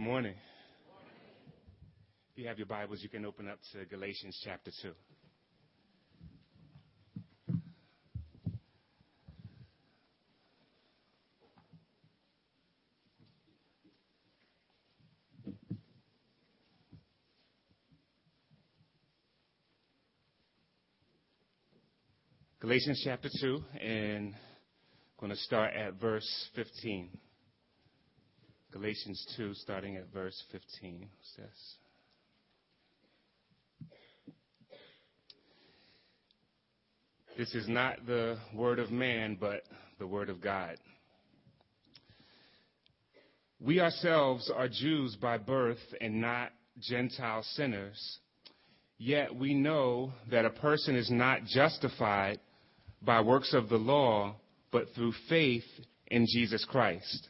Good morning. If you have your Bibles, you can open up to Galatians chapter 2. Galatians chapter 2, and I'm going to start at verse 15. Galatians 2, starting at verse 15, says, This is not the word of man, but the word of God. We ourselves are Jews by birth and not Gentile sinners. Yet we know that a person is not justified by works of the law, but through faith in Jesus Christ.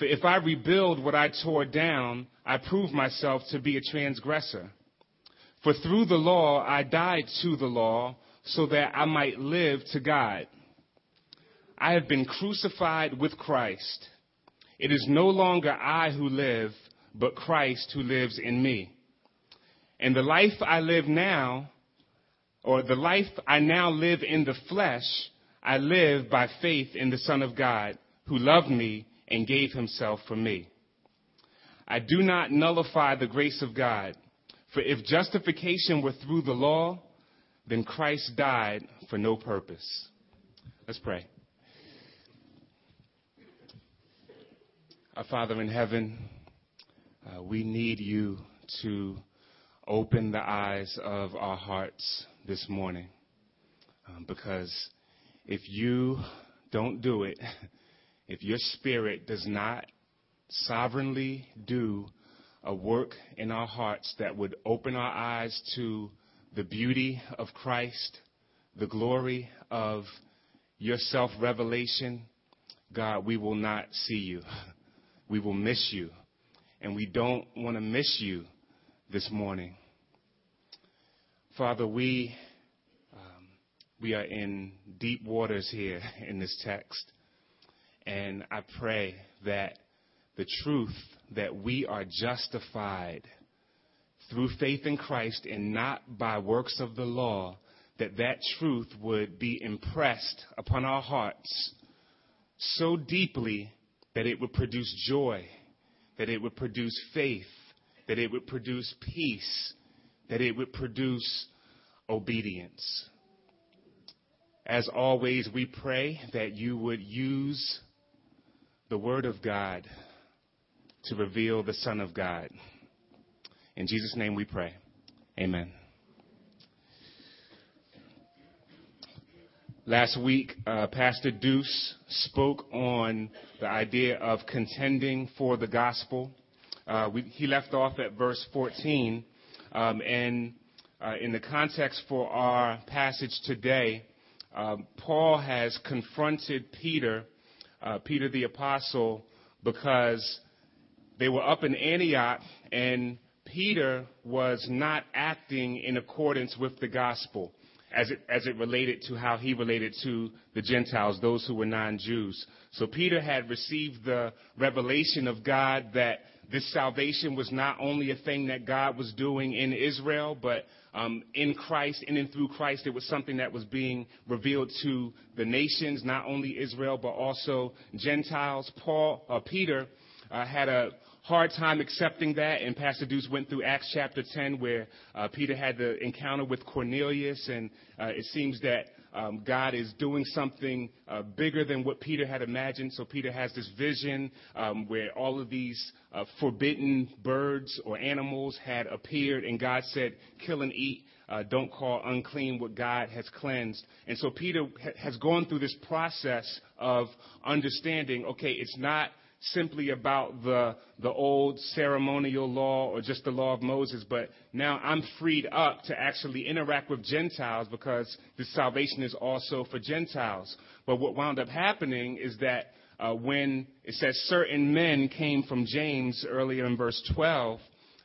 For if I rebuild what I tore down, I prove myself to be a transgressor. For through the law I died to the law so that I might live to God. I have been crucified with Christ. It is no longer I who live, but Christ who lives in me. And the life I live now, or the life I now live in the flesh, I live by faith in the Son of God, who loved me and gave himself for me. I do not nullify the grace of God, for if justification were through the law, then Christ died for no purpose. Let's pray. Our Father in heaven, uh, we need you to open the eyes of our hearts this morning. Um, because if you don't do it, if your spirit does not sovereignly do a work in our hearts that would open our eyes to the beauty of Christ, the glory of your self revelation, God, we will not see you. We will miss you. And we don't want to miss you this morning. Father, we, um, we are in deep waters here in this text. And I pray that the truth that we are justified through faith in Christ and not by works of the law, that that truth would be impressed upon our hearts so deeply that it would produce joy, that it would produce faith, that it would produce peace, that it would produce obedience. As always, we pray that you would use the Word of God to reveal the Son of God. In Jesus' name we pray. Amen. Last week, uh, Pastor Deuce spoke on the idea of contending for the gospel. Uh, we, he left off at verse 14, um, and uh, in the context for our passage today, um, Paul has confronted Peter, uh, Peter the apostle, because they were up in Antioch and Peter was not acting in accordance with the gospel as it, as it related to how he related to the Gentiles, those who were non-Jews. So Peter had received the revelation of God that this salvation was not only a thing that God was doing in Israel, but um, in Christ, in and through Christ, it was something that was being revealed to the nations, not only Israel, but also Gentiles. Paul, uh, Peter, uh, had a hard time accepting that, and Pastor Deuce went through Acts chapter 10, where uh, Peter had the encounter with Cornelius, and uh, it seems that um, God is doing something uh, bigger than what Peter had imagined. So Peter has this vision um, where all of these uh, forbidden birds or animals had appeared, and God said, "Kill and eat." Uh, don't call unclean what God has cleansed. And so Peter ha- has gone through this process of understanding, okay, it's not simply about the, the old ceremonial law or just the law of Moses, but now I'm freed up to actually interact with Gentiles because this salvation is also for Gentiles. But what wound up happening is that uh, when it says certain men came from James earlier in verse 12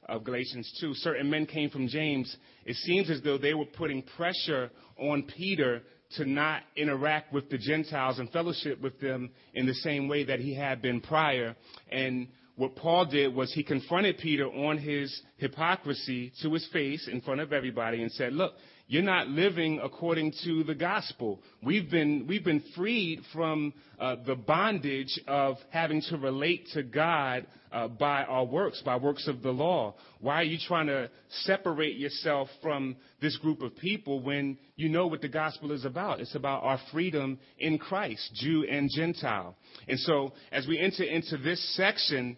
of Galatians 2, certain men came from James, it seems as though they were putting pressure on Peter to not interact with the Gentiles and fellowship with them in the same way that he had been prior. And what Paul did was he confronted Peter on his hypocrisy to his face in front of everybody and said, look, you're not living according to the gospel. We've been, we've been freed from uh, the bondage of having to relate to God uh, by our works, by works of the law. Why are you trying to separate yourself from this group of people when you know what the gospel is about? It's about our freedom in Christ, Jew and Gentile. And so as we enter into this section,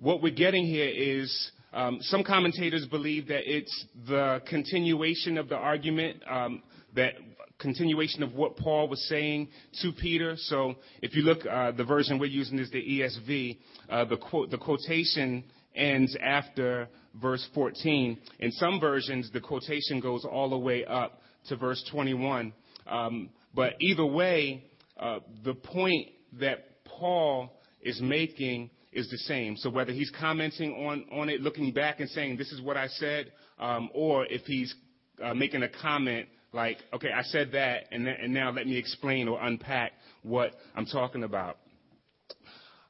what we're getting here is um, some commentators believe that it's the continuation of the argument, um, that continuation of what Paul was saying to Peter. So if you look, uh, the version we're using is the ESV. Uh, the quote, the quotation ends after verse 14. In some versions, the quotation goes all the way up to verse 21. Um, but either way, uh, the point that Paul is making is the same. So whether he's commenting on, on it, looking back and saying, this is what I said, um, or if he's uh, making a comment like, okay, I said that, and, th- and, now let me explain or unpack what I'm talking about.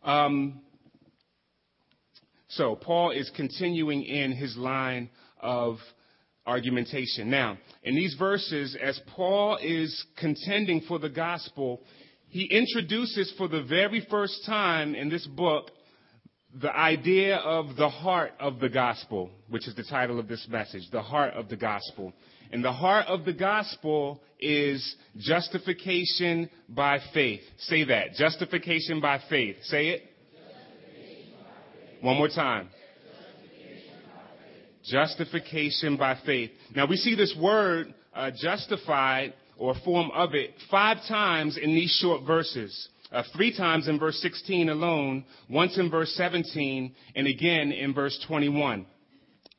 Um, so Paul is continuing in his line of argumentation. Now, in these verses, as Paul is contending for the gospel, he introduces for the very first time in this book the idea of the heart of the gospel, which is the title of this message, the heart of the gospel. And the heart of the gospel is justification by faith. Say that. Justification by faith. Say it. One more time. Justification by faith. Now we see this word uh, justified or form of it five times in these short verses uh, three times in verse 16 alone, once in verse 17, and again in verse 21.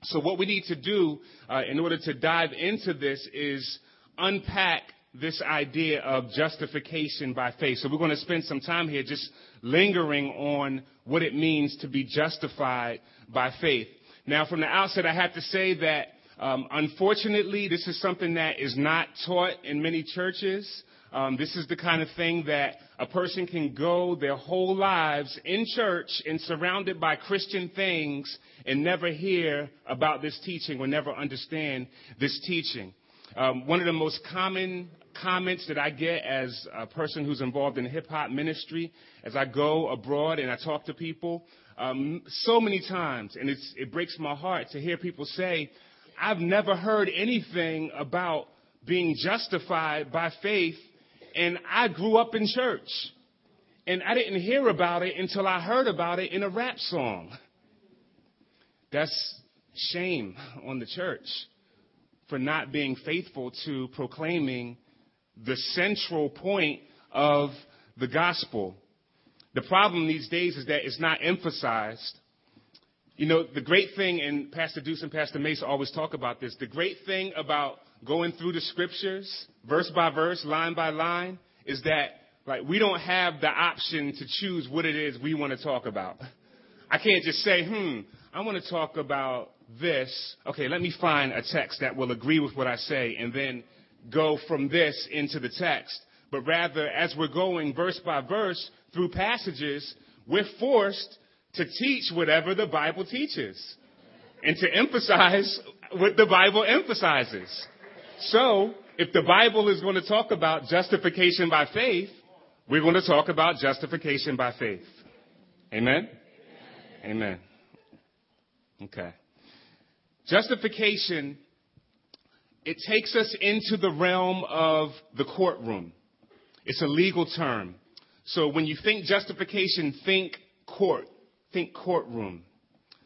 So what we need to do uh, in order to dive into this is unpack this idea of justification by faith. So we're going to spend some time here just lingering on what it means to be justified by faith. Now, from the outset, I have to say that um, unfortunately, this is something that is not taught in many churches. Um, this is the kind of thing that a person can go their whole lives in church and surrounded by Christian things and never hear about this teaching or never understand this teaching. Um, one of the most common comments that I get as a person who's involved in hip hop ministry, as I go abroad and I talk to people, um, so many times, and it breaks my heart to hear people say, I've never heard anything about being justified by faith and I grew up in church. And I didn't hear about it until I heard about it in a rap song. That's shame on the church for not being faithful to proclaiming the central point of the gospel. The problem these days is that it's not emphasized. You know, the great thing, and Pastor Deuce and Pastor Mace always talk about this, the great thing about going through the scriptures, verse by verse, line by line, is that like we don't have the option to choose what it is we want to talk about. I can't just say, hmm, I want to talk about this. Okay, let me find a text that will agree with what I say and then go from this into the text. But rather, as we're going verse by verse through passages, we're forced to teach whatever the Bible teaches and to emphasize what the Bible emphasizes. So, if the Bible is going to talk about justification by faith, we're going to talk about justification by faith. Amen? Amen. Okay. Justification, it takes us into the realm of the courtroom. It's a legal term. So when you think justification, think court, think courtroom.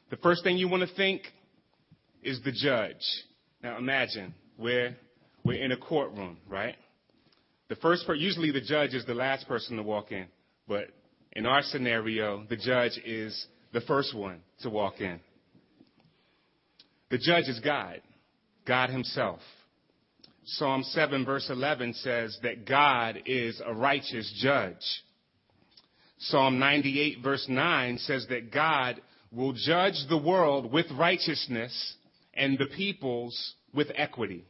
The first thing you want to think is the judge. Now imagine we're, we're in a courtroom, right? The first person, usually the judge is the last person to walk in, but In our scenario, the judge is the first one to walk in. The judge is God, God Himself. Psalm 7, verse 11 says that God is a righteous judge. Psalm 98, verse 9 says that God will judge the world with righteousness and the peoples with equity.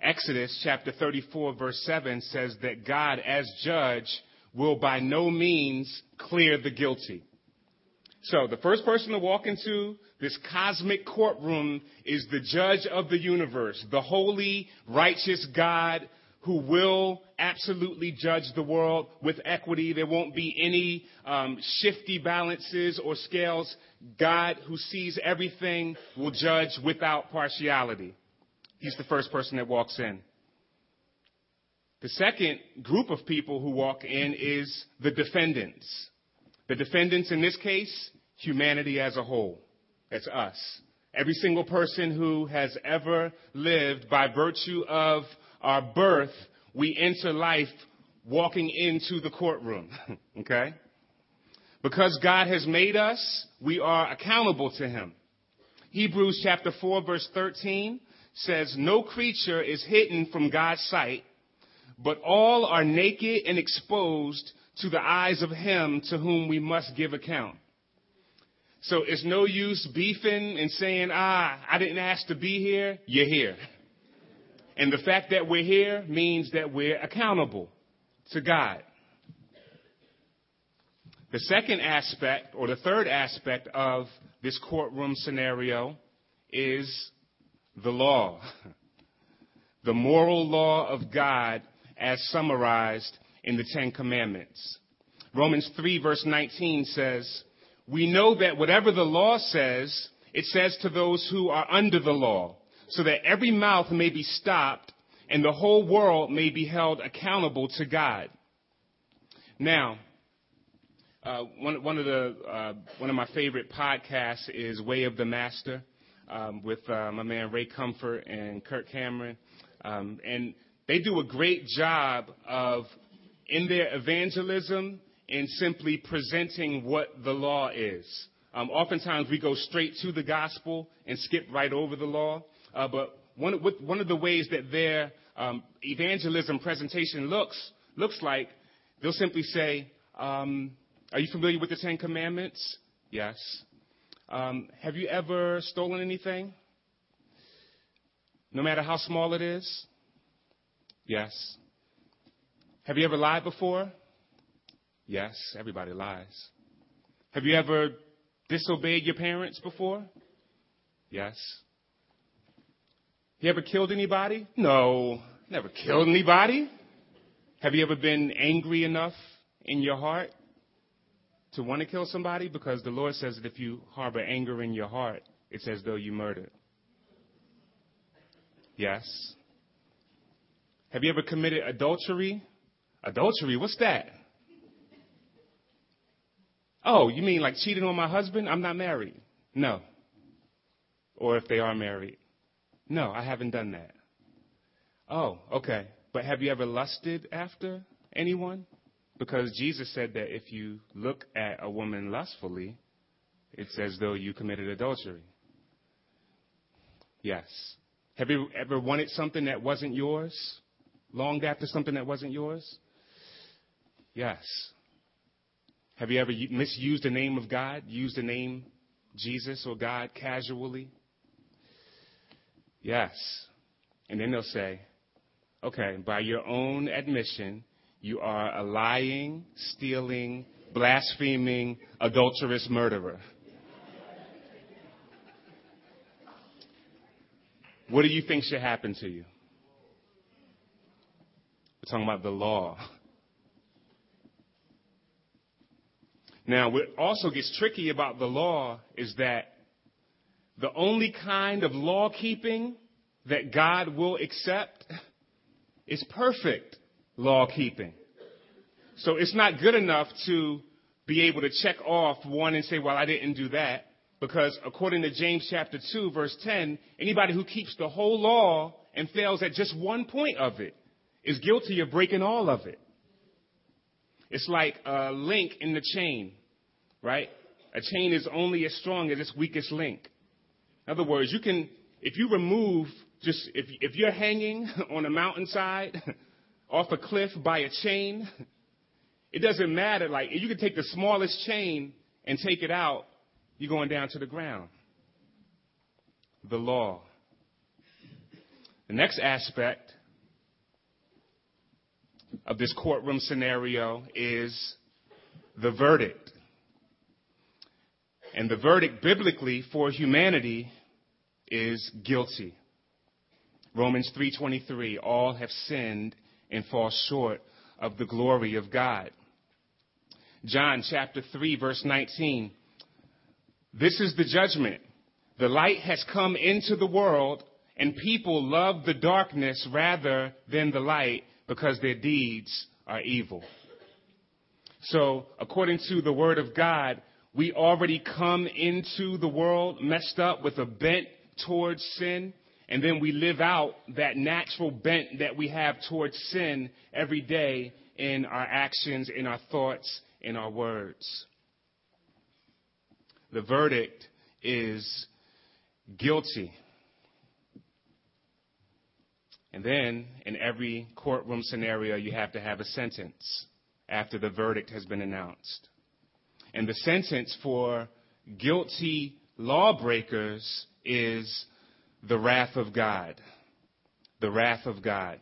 Exodus chapter 34, verse 7 says that God, as judge, will by no means clear the guilty. So the first person to walk into this cosmic courtroom is the judge of the universe, the holy, righteous God who will absolutely judge the world with equity. There won't be any um, shifty balances or scales. God, who sees everything, will judge without partiality. He's the first person that walks in. The second group of people who walk in is the defendants. The defendants in this case, humanity as a whole. It's us. Every single person who has ever lived by virtue of our birth, we enter life walking into the courtroom. okay? Because God has made us, we are accountable to Him. Hebrews chapter 4 verse 13 says, No creature is hidden from God's sight, but all are naked and exposed to the eyes of Him to whom we must give account. So it's no use beefing and saying, ah, I didn't ask to be here. You're here. And the fact that we're here means that we're accountable to God. The second aspect, or the third aspect of this courtroom scenario is the law. The moral law of God as summarized in the Ten Commandments. Romans 3 verse 19 says, we know that whatever the law says, it says to those who are under the law, so that every mouth may be stopped and the whole world may be held accountable to God. Now, uh, one, one, of the uh, one of my favorite podcasts is Way of the Master um, with uh, my man Ray Comfort and Kirk Cameron, um, and they do a great job of in their evangelism in simply presenting what the law is. Um, oftentimes we go straight to the gospel and skip right over the law. Uh, but one, one, of the ways that their um, evangelism presentation looks looks like, they'll simply say, um, "Are you familiar with the Ten Commandments?" Yes. Um, have you ever stolen anything? No matter how small it is? Yes. Have you ever lied before? Yes, everybody lies. Have you ever disobeyed your parents before? Yes. You ever killed anybody? No, never killed anybody. Have you ever been angry enough in your heart to want to kill somebody? Because the Lord says that if you harbor anger in your heart, it's as though you murdered. Yes. Have you ever committed adultery? Adultery, what's that? Oh, you mean like cheating on my husband? I'm not married. No. Or if they are married. No, I haven't done that. Oh, okay. But have you ever lusted after anyone? Because Jesus said that if you look at a woman lustfully, it's as though you committed adultery. Yes. Have you ever wanted something that wasn't yours? Longed after something that wasn't yours? Yes. Have you ever misused the name of God, used the name Jesus or God casually? Yes. And then they'll say, okay, by your own admission, you are a lying, stealing, blaspheming, adulterous murderer. What do you think should happen to you? We're talking about the law. Now, what also gets tricky about the law is that the only kind of law keeping that God will accept is perfect law keeping. So it's not good enough to be able to check off one and say, well, I didn't do that. Because according to James chapter 2 verse 10, anybody who keeps the whole law and fails at just one point of it is guilty of breaking all of it. It's like a link in the chain, right? A chain is only as strong as its weakest link. In other words, you can, if you remove just, if, if you're hanging on a mountainside off a cliff by a chain, it doesn't matter. Like, you can take the smallest chain and take it out, you're going down to the ground. The law. The next aspect of this courtroom scenario is the verdict. And the verdict biblically for humanity is guilty. Romans 3:23 all have sinned and fall short of the glory of God. John chapter 3 verse 19 This is the judgment. The light has come into the world and people love the darkness rather than the light because their deeds are evil. So, according to the word of God, we already come into the world messed up with a bent towards sin, and then we live out that natural bent that we have towards sin every day in our actions, in our thoughts, in our words. The verdict is guilty. And then, in every courtroom scenario, you have to have a sentence after the verdict has been announced. And the sentence for guilty lawbreakers is the wrath of God. The wrath of God.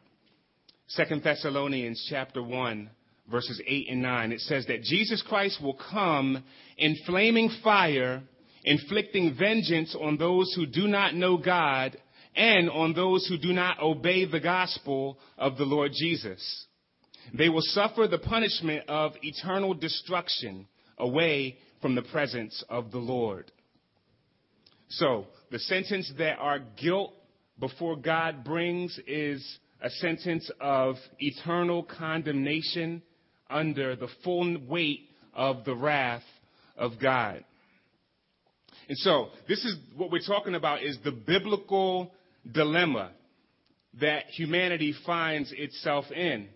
Second Thessalonians chapter 1 verses 8 and 9 it says that Jesus Christ will come in flaming fire inflicting vengeance on those who do not know God and on those who do not obey the gospel of the Lord Jesus. They will suffer the punishment of eternal destruction away from the presence of the Lord. So, the sentence that our guilt before God brings is a sentence of eternal condemnation under the full weight of the wrath of God. And so, this is what we're talking about is the biblical dilemma that humanity finds itself in.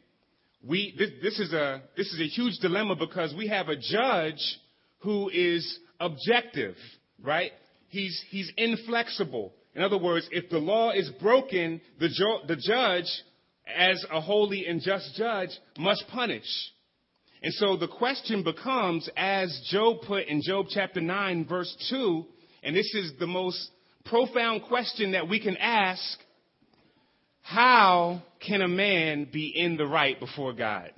We, this, this, is a, this is a huge dilemma because we have a judge who is objective, right? He's, he's inflexible. In other words, if the law is broken, the, the judge, as a holy and just judge, must punish. And so the question becomes, as Job put in Job chapter 9, verse 2, and this is the most profound question that we can ask how can a man be in the right before God?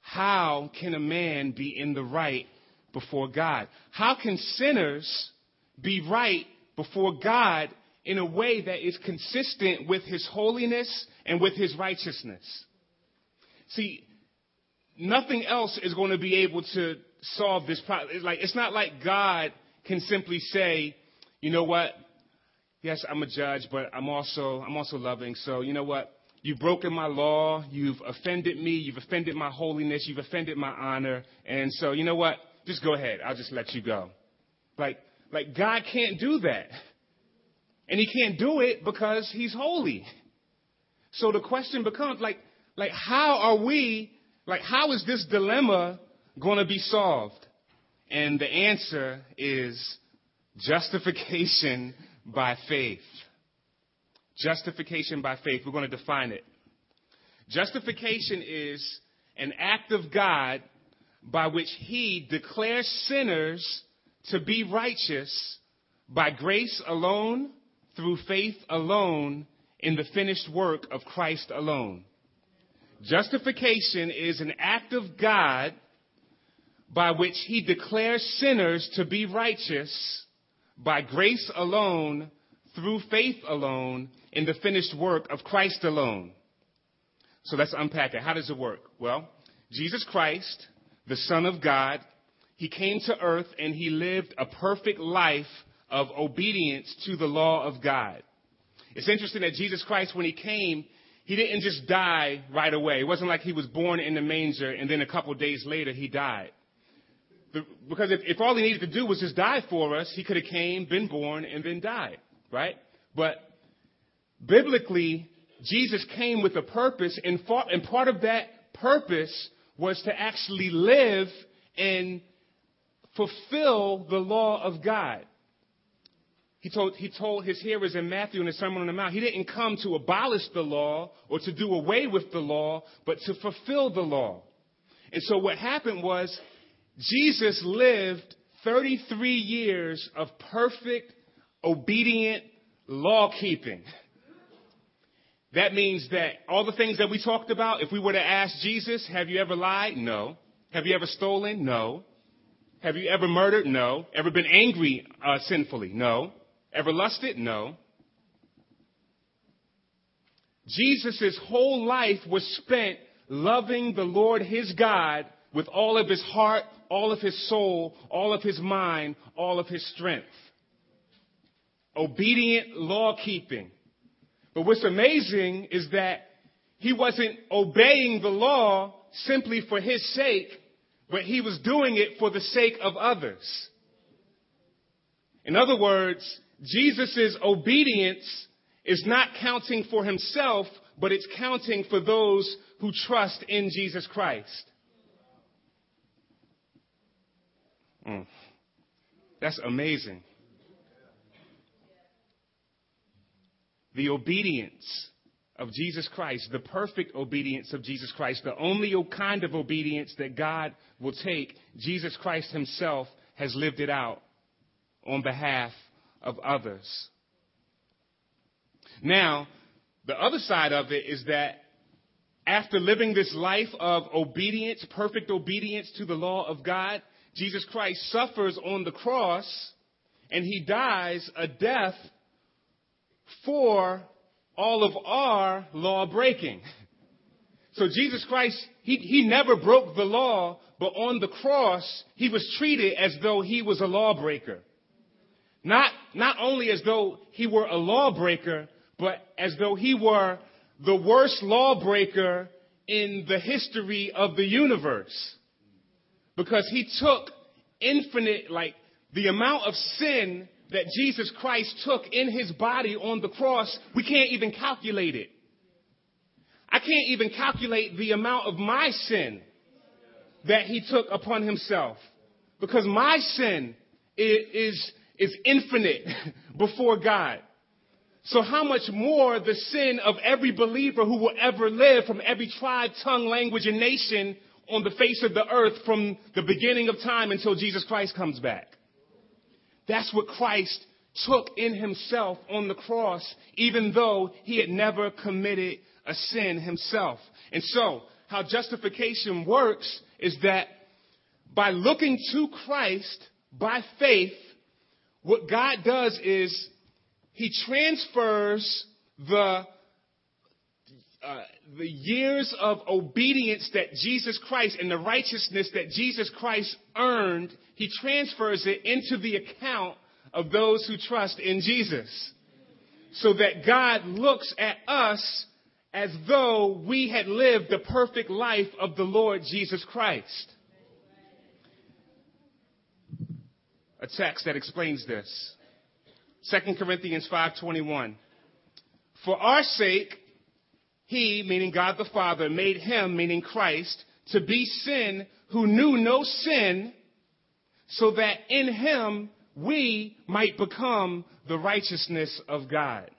How can a man be in the right before God? How can sinners be right before God in a way that is consistent with his holiness and with his righteousness? See, nothing else is going to be able to solve this problem. It's like it's not like God can simply say, you know what? Yes, I'm a judge, but I'm also, I'm also loving. So, you know what? You've broken my law. You've offended me. You've offended my holiness. You've offended my honor. And so, you know what? Just go ahead. I'll just let you go. Like, like God can't do that. And he can't do it because he's holy. So the question becomes like, like how are we, like how is this dilemma going to be solved? And the answer is Justification by faith. Justification by faith. We're going to define it. Justification is an act of God by which He declares sinners to be righteous by grace alone, through faith alone, in the finished work of Christ alone. Justification is an act of God by which He declares sinners to be righteous by grace alone, through faith alone, in the finished work of Christ alone. So let's unpack it. How does it work? Well, Jesus Christ, the Son of God, he came to earth and he lived a perfect life of obedience to the law of God. It's interesting that Jesus Christ, when he came, he didn't just die right away. It wasn't like he was born in the manger and then a couple days later he died because if, if all he needed to do was just die for us, he could have came, been born, and then died, right? But biblically, Jesus came with a purpose, and, far, and part of that purpose was to actually live and fulfill the law of God. He told, he told his hearers in Matthew in the Sermon on the Mount, he didn't come to abolish the law or to do away with the law, but to fulfill the law. And so what happened was Jesus lived 33 years of perfect, obedient law keeping. That means that all the things that we talked about, if we were to ask Jesus, have you ever lied? No. Have you ever stolen? No. Have you ever murdered? No. Ever been angry uh, sinfully? No. Ever lusted? No. Jesus' whole life was spent loving the Lord his God with all of his heart, all of his soul, all of his mind, all of his strength. Obedient law keeping. But what's amazing is that he wasn't obeying the law simply for his sake, but he was doing it for the sake of others. In other words, Jesus' obedience is not counting for himself, but it's counting for those who trust in Jesus Christ. Mm. That's amazing. The obedience of Jesus Christ, the perfect obedience of Jesus Christ, the only kind of obedience that God will take, Jesus Christ himself has lived it out on behalf of others. Now, the other side of it is that after living this life of obedience, perfect obedience to the law of God, Jesus Christ suffers on the cross and he dies a death for all of our law breaking. So Jesus Christ, he, he never broke the law, but on the cross, he was treated as though he was a lawbreaker. Not, not only as though he were a lawbreaker, but as though he were the worst lawbreaker in the history of the universe. Because he took infinite, like, the amount of sin that Jesus Christ took in his body on the cross, we can't even calculate it. I can't even calculate the amount of my sin that he took upon himself. Because my sin is, is infinite before God. So how much more the sin of every believer who will ever live from every tribe, tongue, language, and nation on the face of the earth from the beginning of time until Jesus Christ comes back. That's what Christ took in himself on the cross, even though he had never committed a sin himself. And so, how justification works is that by looking to Christ by faith, what God does is he transfers the uh, the years of obedience that Jesus Christ and the righteousness that Jesus Christ earned, he transfers it into the account of those who trust in Jesus. So that God looks at us as though we had lived the perfect life of the Lord Jesus Christ. A text that explains this. 2 Corinthians 5:21. For our sake he, meaning God the Father, made him, meaning Christ, to be sin who knew no sin, so that in him we might become the righteousness of God.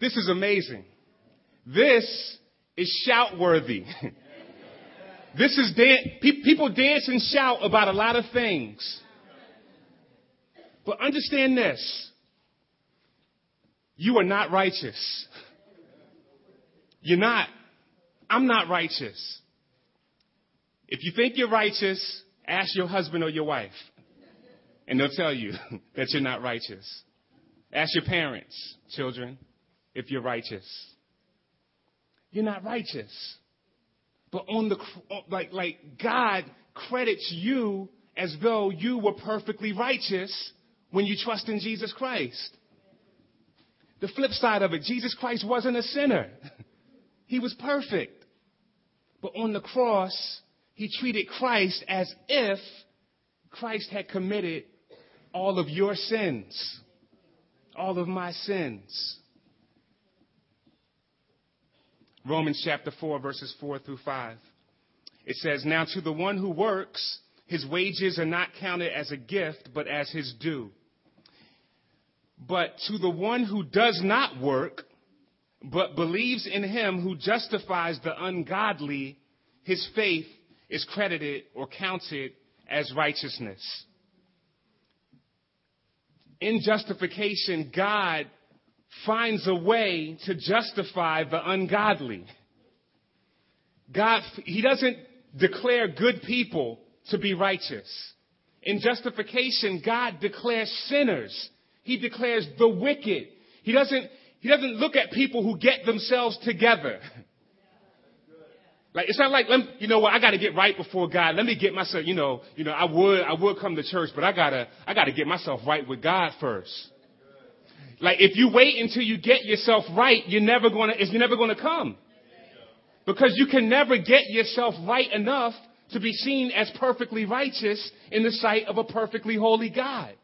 This is amazing. This is shout worthy. this is dan- pe- people dance and shout about a lot of things. But understand this. You are not righteous. You're not. I'm not righteous. If you think you're righteous, ask your husband or your wife. And they'll tell you that you're not righteous. Ask your parents, children, if you're righteous. You're not righteous. But on the, like, like God credits you as though you were perfectly righteous when you trust in Jesus Christ. The flip side of it, Jesus Christ wasn't a sinner. He was perfect. But on the cross, he treated Christ as if Christ had committed all of your sins, all of my sins. Romans chapter 4, verses 4 through 5. It says, Now to the one who works, his wages are not counted as a gift, but as his due. But to the one who does not work, but believes in him who justifies the ungodly, his faith is credited or counted as righteousness. In justification, God finds a way to justify the ungodly. God, He doesn't declare good people to be righteous. In justification, God declares sinners. He declares the wicked. He doesn't, he doesn't look at people who get themselves together. Like it's not like you know what I got to get right before God. Let me get myself. You know, you know I would I would come to church, but I gotta I gotta get myself right with God first. Like if you wait until you get yourself right, you're never gonna it's never gonna come. Because you can never get yourself right enough to be seen as perfectly righteous in the sight of a perfectly holy God.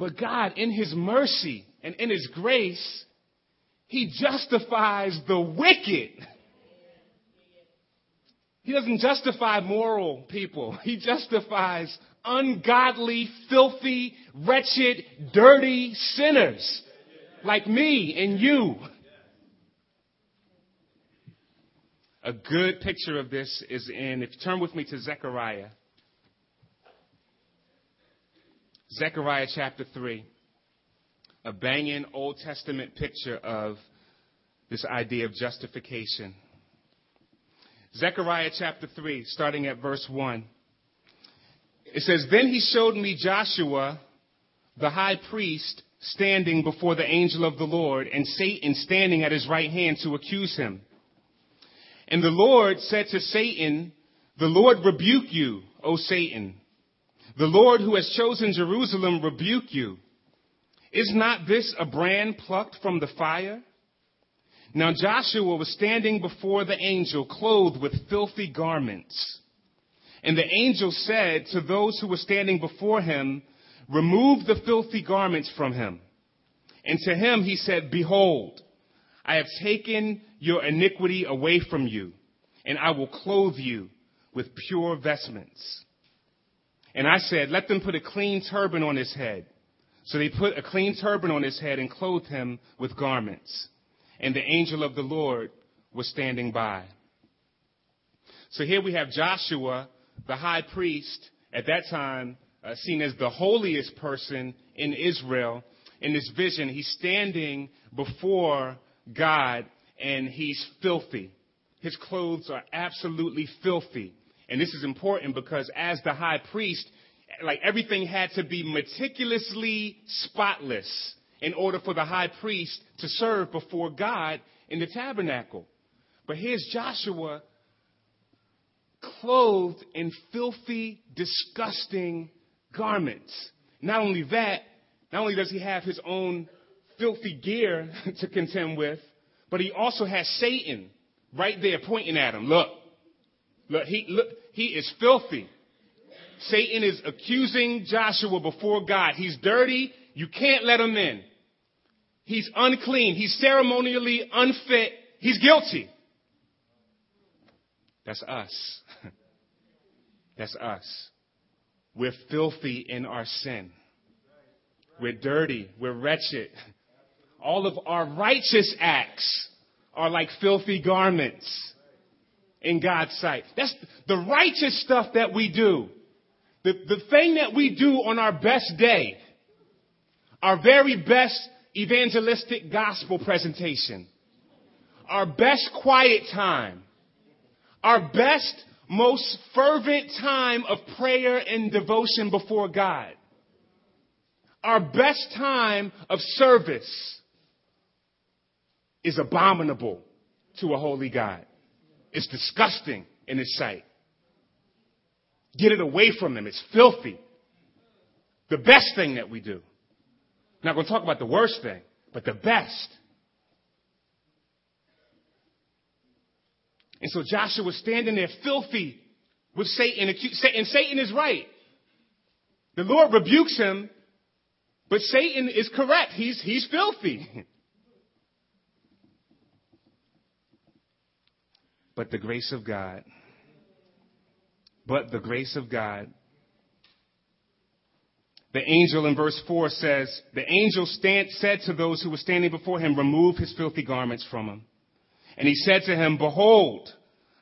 But God, in His mercy and in His grace, He justifies the wicked. He doesn't justify moral people. He justifies ungodly, filthy, wretched, dirty sinners like me and you. A good picture of this is in, if you turn with me to Zechariah. Zechariah chapter 3. A banging Old Testament picture of this idea of justification. Zechariah chapter 3, starting at verse 1. It says, Then he showed me Joshua, the high priest, standing before the angel of the Lord, and Satan standing at his right hand to accuse him. And the Lord said to Satan, The Lord rebuke you, O Satan. The Lord who has chosen Jerusalem rebuke you. Is not this a brand plucked from the fire? Now Joshua was standing before the angel clothed with filthy garments. And the angel said to those who were standing before him, Remove the filthy garments from him. And to him he said, Behold, I have taken your iniquity away from you, and I will clothe you with pure vestments. And I said, Let them put a clean turban on his head. So they put a clean turban on his head and clothed him with garments. And the angel of the Lord was standing by. So here we have Joshua the high priest, at that time uh, seen as the holiest person in Israel, in this vision, he's standing before God and he's filthy. His clothes are absolutely filthy. And this is important because as the high priest, like everything had to be meticulously spotless in order for the high priest to serve before God in the tabernacle. But here's Joshua clothed in filthy, disgusting garments. Not only that, not only does he have his own filthy gear to contend with, but he also has Satan right there pointing at him. Look, look, he, look, he is filthy. Satan is accusing Joshua before God. He's dirty. You can't let him in. He's unclean. He's ceremonially unfit. He's guilty. That's us. That's us. We're filthy in our sin. We're dirty. We're wretched. All of our righteous acts are like filthy garments in God's sight. That's the righteous stuff that we do. The, the thing that we do on our best day, our very best evangelistic gospel presentation, our best quiet time, our best, most fervent time of prayer and devotion before God. Our best time of service is abominable to a holy God. It's disgusting in his sight. Get it away from them. It's filthy. The best thing that we do. Not going to talk about the worst thing, but the best And so Joshua was standing there filthy with Satan, and Satan is right. The Lord rebukes him, but Satan is correct. He's, he's filthy. but the grace of God. But the grace of God. The angel in verse 4 says, The angel stand, said to those who were standing before him, Remove his filthy garments from him. And he said to him, Behold,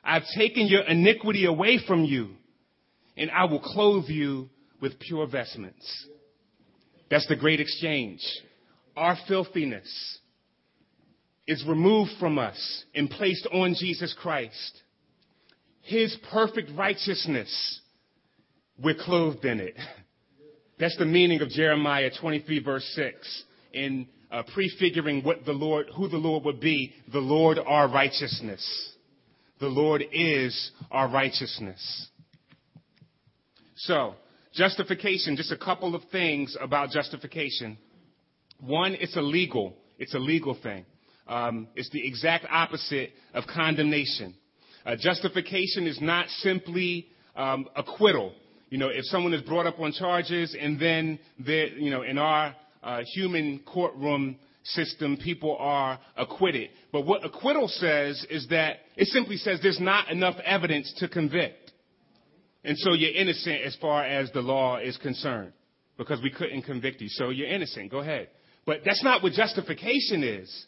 I've taken your iniquity away from you, and I will clothe you with pure vestments. That's the great exchange. Our filthiness is removed from us and placed on Jesus Christ. His perfect righteousness, we're clothed in it. That's the meaning of Jeremiah 23 verse 6 in uh, prefiguring what the Lord, who the Lord would be, the Lord our righteousness. The Lord is our righteousness. So, justification, just a couple of things about justification. One, it's a legal, it's a legal thing. Um, it's the exact opposite of condemnation. Uh, justification is not simply um, acquittal. You know, if someone is brought up on charges and then you know, in our uh, human courtroom system, people are acquitted. But what acquittal says is that it simply says there's not enough evidence to convict. And so you're innocent as far as the law is concerned because we couldn't convict you. So you're innocent. Go ahead. But that's not what justification is.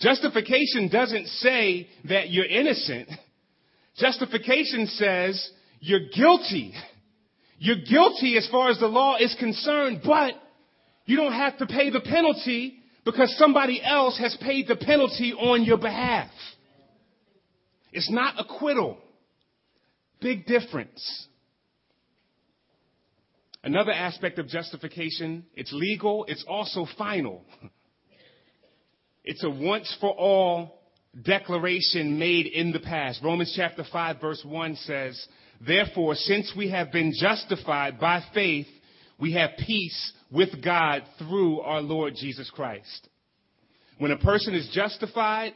Justification doesn't say that you're innocent. Justification says you're guilty. You're guilty as far as the law is concerned, but you don't have to pay the penalty because somebody else has paid the penalty on your behalf. It's not acquittal. Big difference. Another aspect of justification, it's legal, it's also final. It's a once for all declaration made in the past. Romans chapter 5 verse 1 says, Therefore, since we have been justified by faith, we have peace with God through our Lord Jesus Christ. When a person is justified,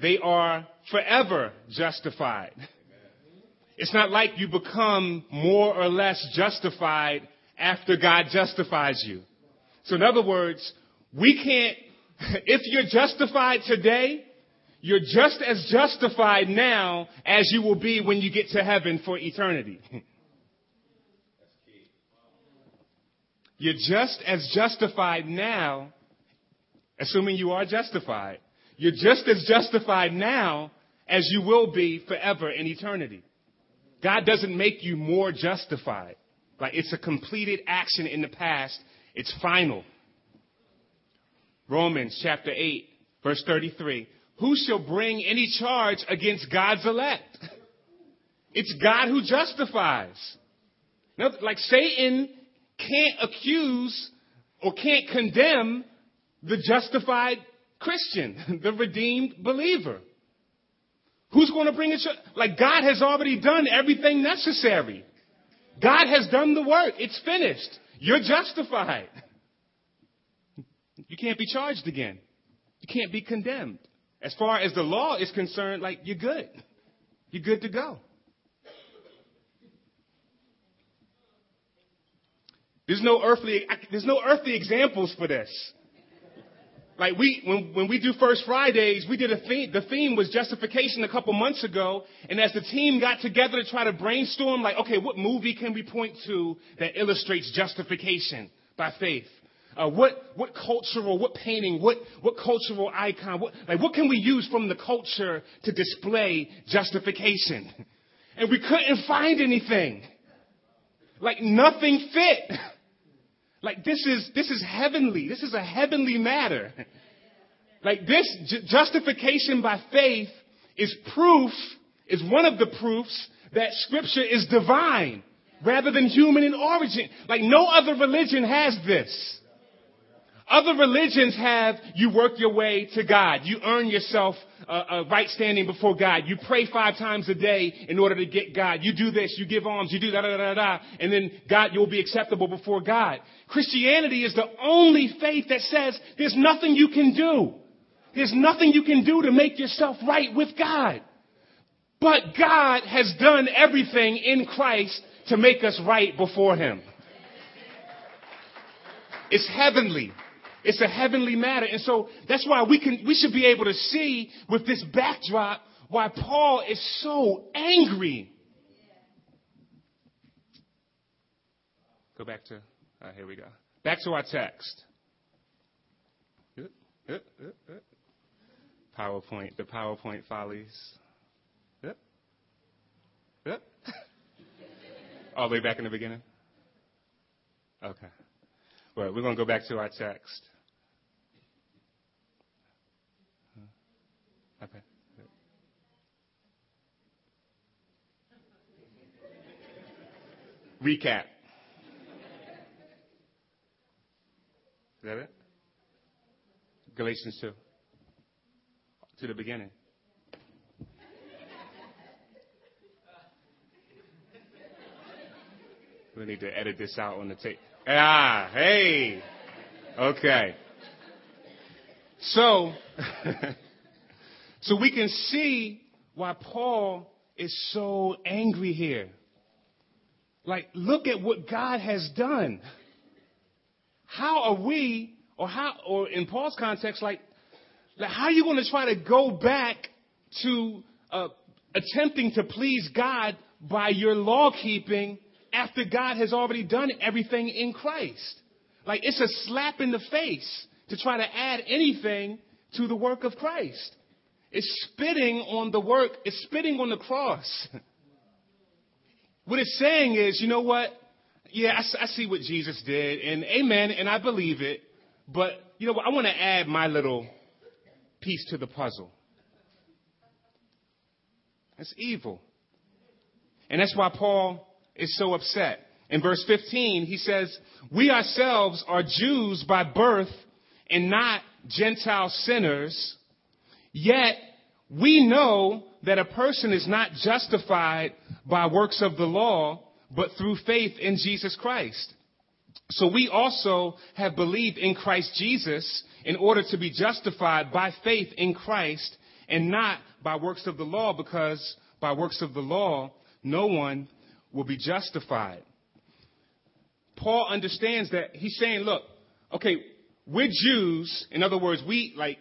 they are forever justified. It's not like you become more or less justified after God justifies you. So in other words, we can't if you're justified today, you're just as justified now as you will be when you get to heaven for eternity. You're just as justified now, assuming you are justified. You're just as justified now as you will be forever in eternity. God doesn't make you more justified. Like it's a completed action in the past. It's final. Romans chapter 8, verse 33. Who shall bring any charge against God's elect? It's God who justifies. Now, like Satan can't accuse or can't condemn the justified Christian, the redeemed believer. Who's going to bring it? Like God has already done everything necessary. God has done the work. It's finished. You're justified. You can't be charged again. You can't be condemned. As far as the law is concerned, like, you're good. You're good to go. There's no earthly, there's no earthly examples for this. Like we, when, when we do First Fridays, we did a theme, the theme was justification a couple months ago, and as the team got together to try to brainstorm, like, okay, what movie can we point to that illustrates justification by faith? Uh, what, what cultural, what painting, what, what cultural icon, what, like what can we use from the culture to display justification? And we couldn't find anything. Like nothing fit. Like this is, this is heavenly. This is a heavenly matter. Like this justification by faith is proof, is one of the proofs that scripture is divine rather than human in origin. Like no other religion has this. Other religions have you work your way to God. You earn yourself a, a, right standing before God. You pray five times a day in order to get God. You do this, you give alms, you do da da da da, and then God, you'll be acceptable before God. Christianity is the only faith that says there's nothing you can do. There's nothing you can do to make yourself right with God. But God has done everything in Christ to make us right before Him. It's heavenly. It's a heavenly matter. And so that's why we can, we should be able to see with this backdrop why Paul is so angry. Go back to, uh, here we go. Back to our text. PowerPoint, the PowerPoint follies. Yep. Yep. All the way back in the beginning? Okay. Well, we're going to go back to our text. Okay. Recap. Is that it? Galatians 2. To the beginning. We need to edit this out on the tape. Ah, hey. Okay. So, so we can see why Paul is so angry here. Like, look at what God has done. How are we, or how, or in Paul's context, like, like how are you going to try to go back to uh, attempting to please God by your law keeping after God has already done everything in Christ. Like it's a slap in the face to try to add anything to the work of Christ. It's spitting on the work, it's spitting on the cross. what it's saying is, you know what? Yeah, I, I see what Jesus did, and amen, and I believe it, but you know what? I want to add my little piece to the puzzle. That's evil. And that's why Paul is so upset. In verse 15, he says, We ourselves are Jews by birth and not Gentile sinners, yet we know that a person is not justified by works of the law, but through faith in Jesus Christ. So we also have believed in Christ Jesus in order to be justified by faith in Christ and not by works of the law, because by works of the law, no one will be justified. Paul understands that he's saying, look, okay, we're Jews. In other words, we like,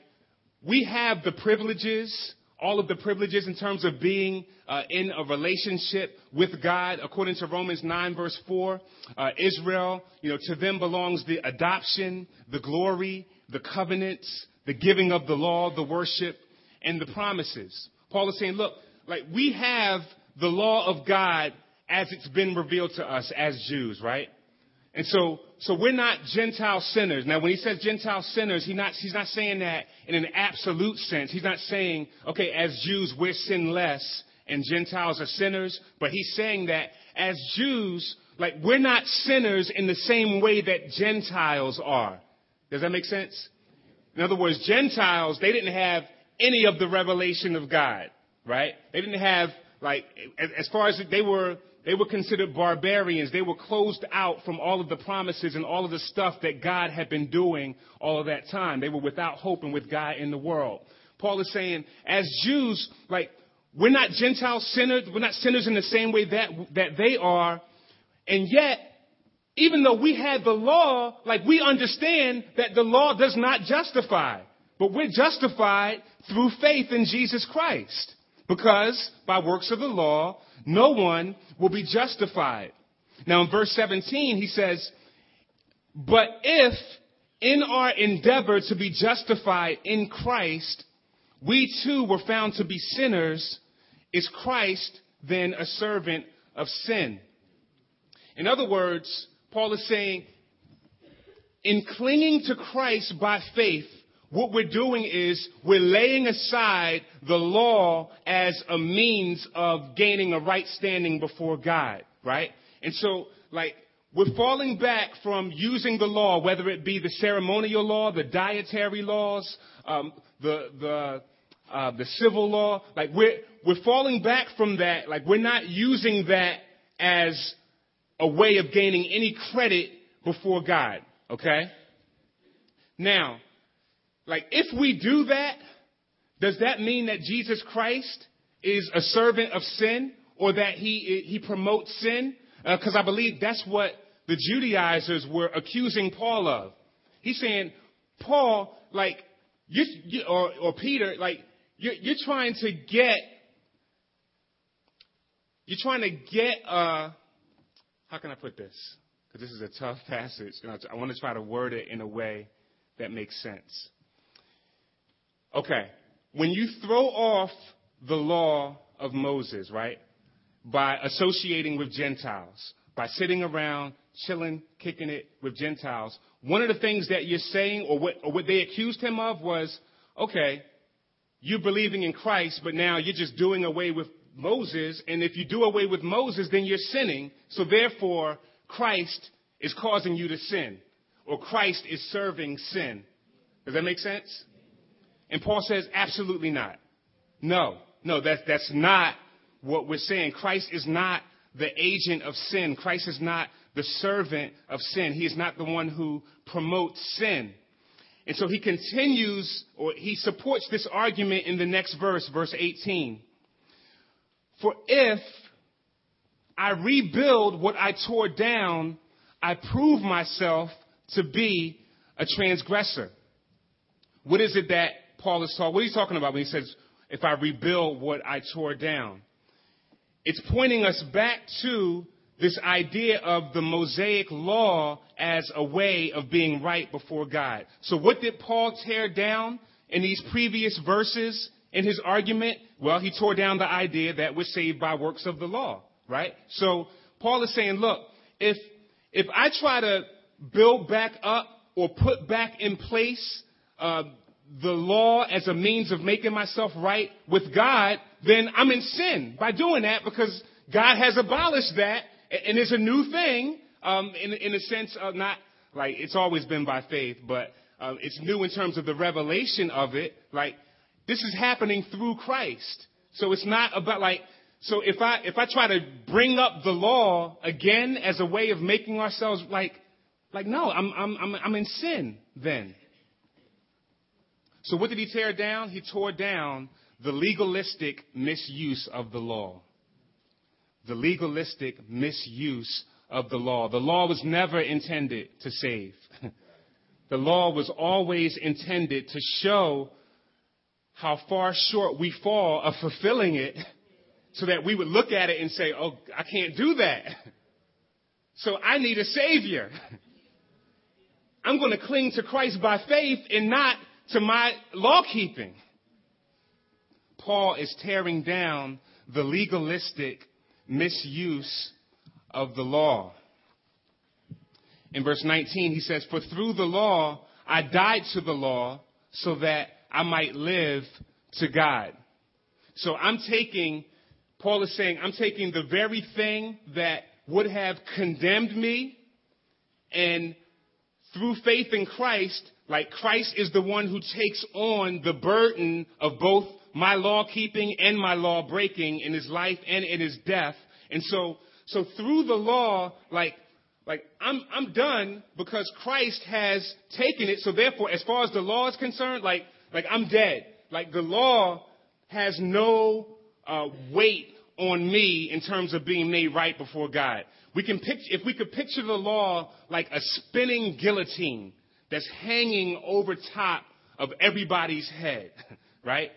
we have the privileges, all of the privileges in terms of being uh, in a relationship with God, according to Romans 9 verse 4. Uh, Israel, you know, to them belongs the adoption, the glory, the covenants, the giving of the law, the worship, and the promises. Paul is saying, look, like we have the law of God as it's been revealed to us as Jews, right? And so, so we're not Gentile sinners. Now, when he says Gentile sinners, he not, he's not saying that in an absolute sense. He's not saying, okay, as Jews, we're sinless and Gentiles are sinners. But he's saying that as Jews, like, we're not sinners in the same way that Gentiles are. Does that make sense? In other words, Gentiles, they didn't have any of the revelation of God, right? They didn't have, like, as far as they were, they were considered barbarians. They were closed out from all of the promises and all of the stuff that God had been doing all of that time. They were without hope and with God in the world. Paul is saying, as Jews, like, we're not Gentile sinners. We're not sinners in the same way that, that they are. And yet, even though we had the law, like we understand that the law does not justify, but we're justified through faith in Jesus Christ. Because by works of the law, no one will be justified. Now in verse 17, he says, But if in our endeavor to be justified in Christ, we too were found to be sinners, is Christ then a servant of sin? In other words, Paul is saying, in clinging to Christ by faith, what we're doing is we're laying aside the law as a means of gaining a right standing before God, right? And so, like, we're falling back from using the law, whether it be the ceremonial law, the dietary laws, um, the the uh, the civil law. Like we're we're falling back from that. Like we're not using that as a way of gaining any credit before God. Okay. Now, like, if we do that, does that mean that Jesus Christ is a servant of sin or that he, he promotes sin? Because uh, I believe that's what the Judaizers were accusing Paul of. He's saying, Paul, like, you, you or, or Peter, like, you're, you're trying to get you're trying to get a, how can I put this? Because this is a tough passage, and I want to try to word it in a way that makes sense. Okay, when you throw off the law of Moses, right, by associating with Gentiles, by sitting around, chilling, kicking it with Gentiles, one of the things that you're saying, or what, or what they accused him of, was, okay, you're believing in Christ, but now you're just doing away with Moses, and if you do away with Moses, then you're sinning. So therefore, Christ is causing you to sin, or Christ is serving sin. Does that make sense? And Paul says, absolutely not. No, no, that's, that's not what we're saying. Christ is not the agent of sin. Christ is not the servant of sin. He is not the one who promotes sin. And so he continues, or he supports this argument in the next verse, verse 18. For if I rebuild what I tore down, I prove myself to be a transgressor. What is it that Paul is talking? What he's talking about when he says, "If I rebuild what I tore down"? It's pointing us back to this idea of the Mosaic law as a way of being right before God. So what did Paul tear down in these previous verses in his argument? Well, he tore down the idea that we're saved by works of the law, right? So Paul is saying, look, if, if I try to build back up or put back in place, uh, the law as a means of making myself right with God, then I'm in sin by doing that because God has abolished that and it's a new thing um, in, in a sense of not like it's always been by faith, but um, it's new in terms of the revelation of it. Like this is happening through Christ, so it's not about like. So if I if I try to bring up the law again as a way of making ourselves like like no, I'm I'm I'm, I'm in sin then. So what did he tear down? He tore down the legalistic misuse of the law. The legalistic misuse of the law. The law was never intended to save. the law was always intended to show how far short we fall of fulfilling it so that we would look at it and say, oh, I can't do that. So I need a savior. I'm going to cling to Christ by faith and not to my law keeping. Paul is tearing down the legalistic misuse of the law. In verse 19, he says, For through the law I died to the law so that I might live to God. So I'm taking, Paul is saying, I'm taking the very thing that would have condemned me and through faith in Christ, like Christ is the one who takes on the burden of both my law keeping and my law breaking in his life and in his death. And so, so through the law, like, like I'm, I'm done because Christ has taken it. So therefore, as far as the law is concerned, like, like I'm dead. Like the law has no uh, weight on me in terms of being made right before God. We can picture, if we could picture the law like a spinning guillotine that's hanging over top of everybody's head, right?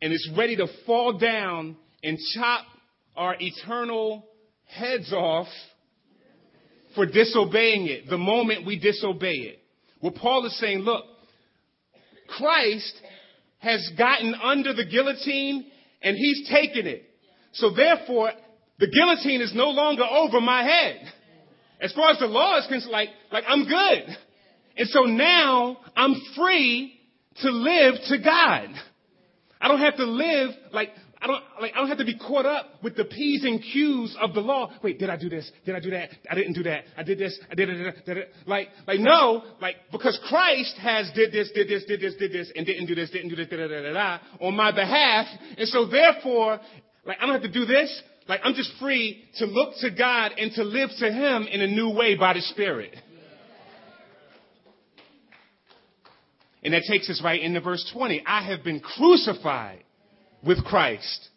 And it's ready to fall down and chop our eternal heads off for disobeying it, the moment we disobey it. Well, Paul is saying, look, Christ has gotten under the guillotine and he's taken it. So therefore, the guillotine is no longer over my head. As far as the law is concerned, like, like I'm good. And so now I'm free to live to God. I don't have to live like I don't like I don't have to be caught up with the P's and Q's of the law. Wait, did I do this? Did I do that? I didn't do that. I did this. I did it. Like like no, like because Christ has did this, did this, did this, did this, and didn't do this, didn't do this, da da da da, da on my behalf, and so therefore, like I don't have to do this. Like I'm just free to look to God and to live to Him in a new way by the Spirit. And that takes us right into verse 20. I have been crucified with Christ.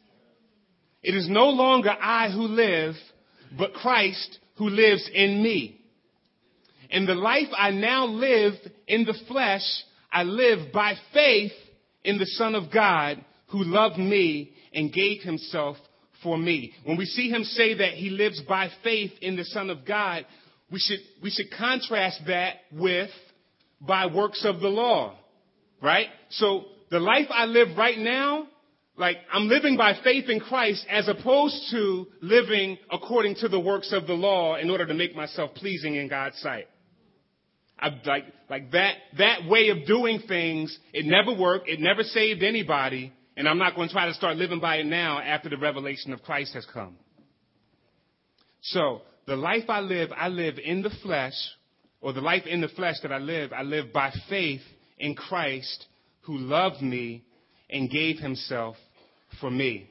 It is no longer I who live, but Christ who lives in me. And the life I now live in the flesh, I live by faith in the Son of God who loved me and gave himself for me. When we see him say that he lives by faith in the Son of God, we should, we should contrast that with by works of the law, right? So the life I live right now, like I'm living by faith in Christ as opposed to living according to the works of the law in order to make myself pleasing in God's sight. I, like, like that, that way of doing things, it never worked. It never saved anybody. And I'm not going to try to start living by it now after the revelation of Christ has come. So, the life I live, I live in the flesh, or the life in the flesh that I live, I live by faith in Christ who loved me and gave himself for me.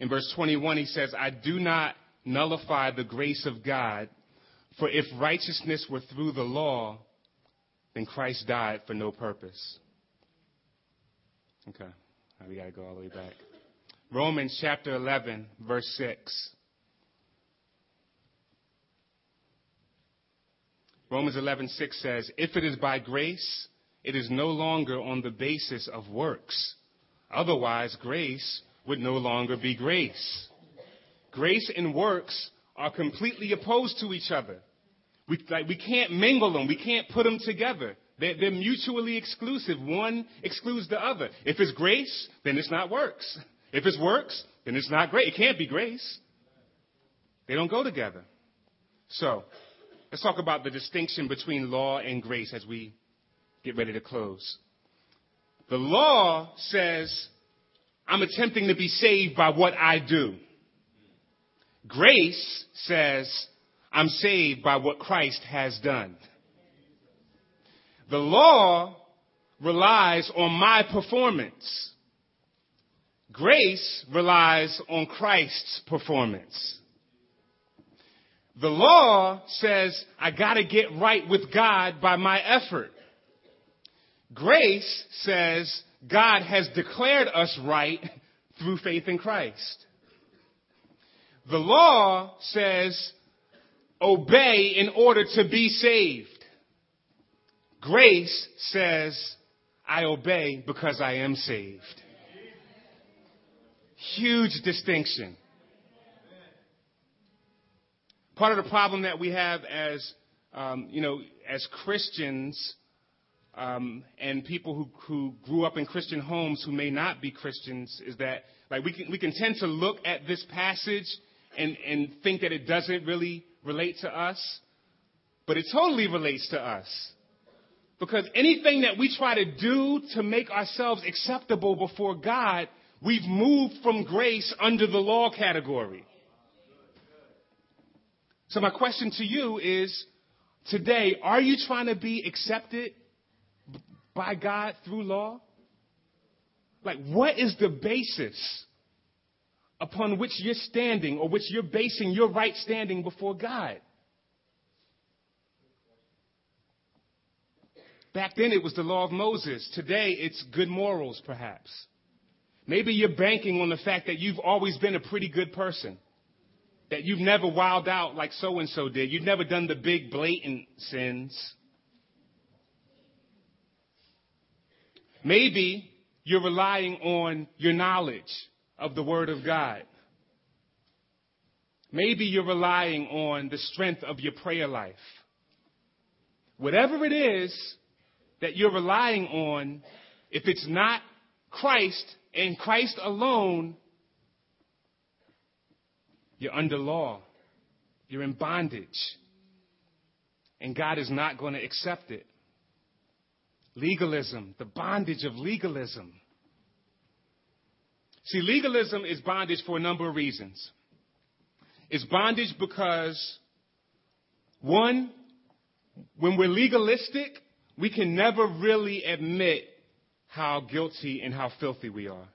In verse 21, he says, I do not nullify the grace of God, for if righteousness were through the law, then Christ died for no purpose. Okay, now we got to go all the way back. Romans chapter 11, verse 6. Romans 11:6 says, "If it is by grace, it is no longer on the basis of works. Otherwise, grace would no longer be grace. Grace and works are completely opposed to each other. We, like, we can't mingle them. We can't put them together. They're, they're mutually exclusive. One excludes the other. If it's grace, then it's not works. If it's works, then it's not grace. It can't be grace. They don't go together. So, let's talk about the distinction between law and grace as we get ready to close. The law says, I'm attempting to be saved by what I do. Grace says, I'm saved by what Christ has done. The law relies on my performance. Grace relies on Christ's performance. The law says I gotta get right with God by my effort. Grace says God has declared us right through faith in Christ. The law says obey in order to be saved. Grace says I obey because I am saved. Huge distinction. Part of the problem that we have as, um, you know, as Christians um, and people who, who grew up in Christian homes who may not be Christians is that like we can, we can tend to look at this passage and, and think that it doesn't really relate to us, but it totally relates to us. Because anything that we try to do to make ourselves acceptable before God, we've moved from grace under the law category. So my question to you is, today, are you trying to be accepted by God through law? Like, what is the basis upon which you're standing or which you're basing your right standing before God? Back then it was the law of Moses. Today it's good morals, perhaps. Maybe you're banking on the fact that you've always been a pretty good person. That you've never wild out like so and so did. You've never done the big blatant sins. Maybe you're relying on your knowledge of the Word of God. Maybe you're relying on the strength of your prayer life. Whatever it is that you're relying on, if it's not Christ and Christ alone, you're under law. You're in bondage. And God is not going to accept it. Legalism, the bondage of legalism. See, legalism is bondage for a number of reasons. It's bondage because, one, when we're legalistic, we can never really admit how guilty and how filthy we are.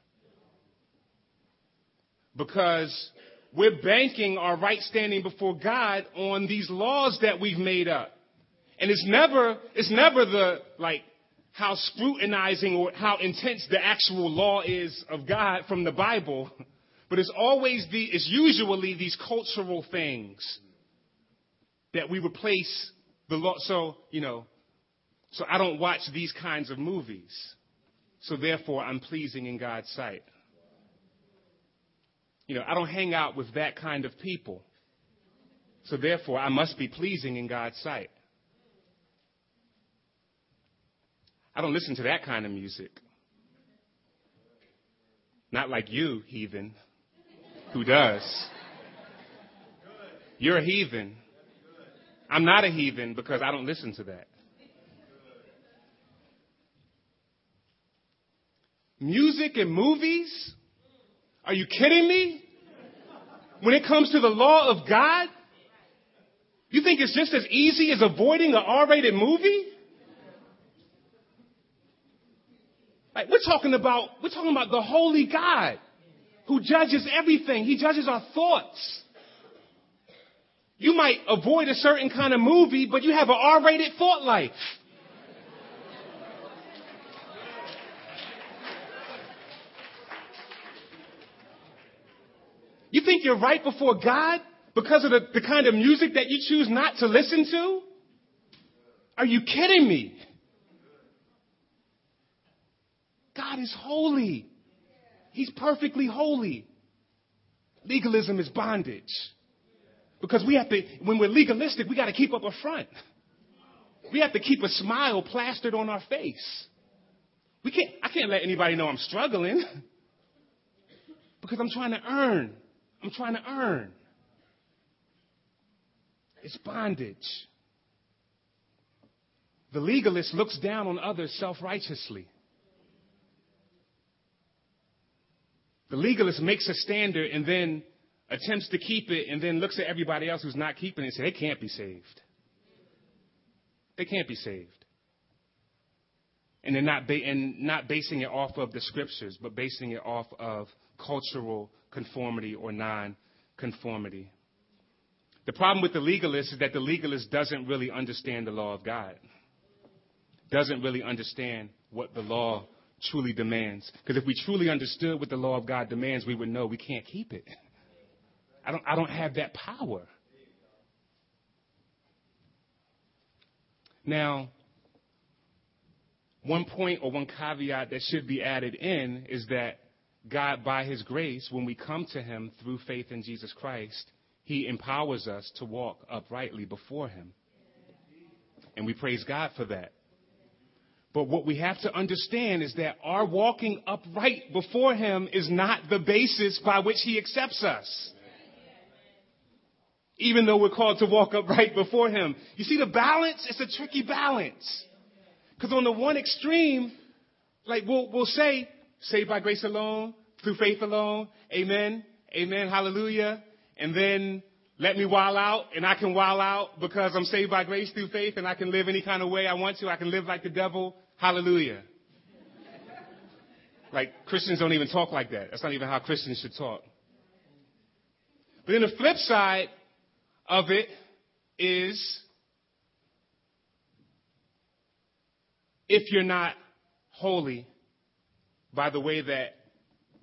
Because we're banking our right standing before God on these laws that we've made up. And it's never, it's never the, like, how scrutinizing or how intense the actual law is of God from the Bible, but it's always the, it's usually these cultural things that we replace the law. So, you know, so I don't watch these kinds of movies. So therefore I'm pleasing in God's sight. You know, I don't hang out with that kind of people. So therefore, I must be pleasing in God's sight. I don't listen to that kind of music. Not like you, heathen, who does. You're a heathen. I'm not a heathen because I don't listen to that. Music and movies? Are you kidding me? When it comes to the law of God, you think it's just as easy as avoiding an R-rated movie? Like we're talking about, we're talking about the holy God who judges everything. He judges our thoughts. You might avoid a certain kind of movie, but you have an R-rated thought life. You think you're right before God because of the, the kind of music that you choose not to listen to? Are you kidding me? God is holy. He's perfectly holy. Legalism is bondage. Because we have to, when we're legalistic, we got to keep up a front. We have to keep a smile plastered on our face. We can't, I can't let anybody know I'm struggling because I'm trying to earn. I'm trying to earn. It's bondage. The legalist looks down on others self righteously. The legalist makes a standard and then attempts to keep it and then looks at everybody else who's not keeping it and says, they can't be saved. They can't be saved. And they're not, ba- and not basing it off of the scriptures, but basing it off of cultural conformity or non conformity. The problem with the legalist is that the legalist doesn't really understand the law of God, doesn't really understand what the law truly demands. Because if we truly understood what the law of God demands, we would know we can't keep it. I don't, I don't have that power. Now, one point or one caveat that should be added in is that God, by His grace, when we come to Him through faith in Jesus Christ, He empowers us to walk uprightly before Him. And we praise God for that. But what we have to understand is that our walking upright before Him is not the basis by which He accepts us. Even though we're called to walk upright before Him. You see the balance? It's a tricky balance. Because on the one extreme, like we'll, we'll say, saved by grace alone, through faith alone. Amen. Amen. Hallelujah. And then let me wild out and I can wild out because I'm saved by grace through faith and I can live any kind of way I want to. I can live like the devil. Hallelujah. Like Christians don't even talk like that. That's not even how Christians should talk. But then the flip side of it is if you're not holy, by the way that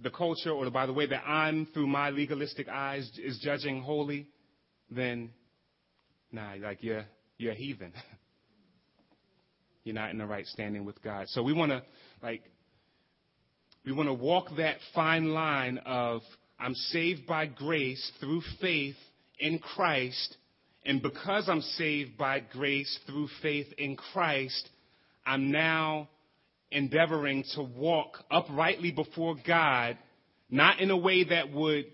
the culture or by the way that I'm, through my legalistic eyes, is judging holy, then, nah, like you're, you're a heathen. you're not in the right standing with God. So we want to, like, we want to walk that fine line of I'm saved by grace through faith in Christ, and because I'm saved by grace through faith in Christ, I'm now endeavoring to walk uprightly before God, not in a way that would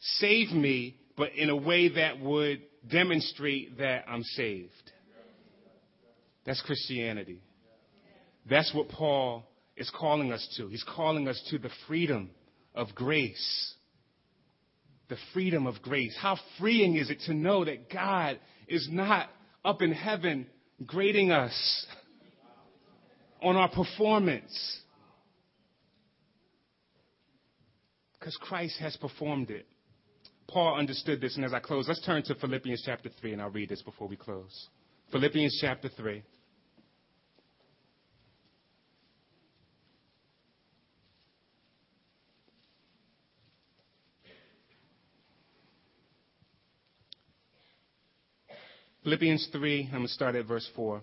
save me, but in a way that would demonstrate that I'm saved. That's Christianity. That's what Paul is calling us to. He's calling us to the freedom of grace. The freedom of grace. How freeing is it to know that God is not up in heaven grading us on our performance. Because Christ has performed it. Paul understood this, and as I close, let's turn to Philippians chapter 3, and I'll read this before we close. Philippians chapter 3. Philippians 3, I'm going to start at verse 4.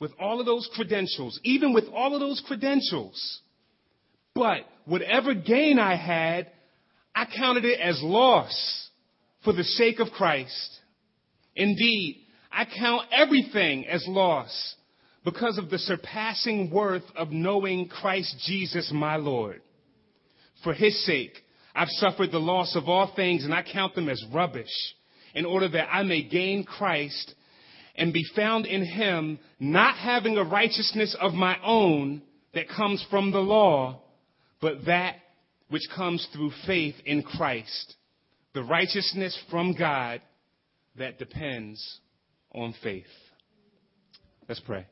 with all of those credentials, even with all of those credentials, but whatever gain I had, I counted it as loss for the sake of Christ. Indeed, I count everything as loss because of the surpassing worth of knowing Christ Jesus my Lord. For his sake, I've suffered the loss of all things and I count them as rubbish in order that I may gain Christ and be found in him, not having a righteousness of my own that comes from the law, but that which comes through faith in Christ, the righteousness from God that depends on faith. Let's pray.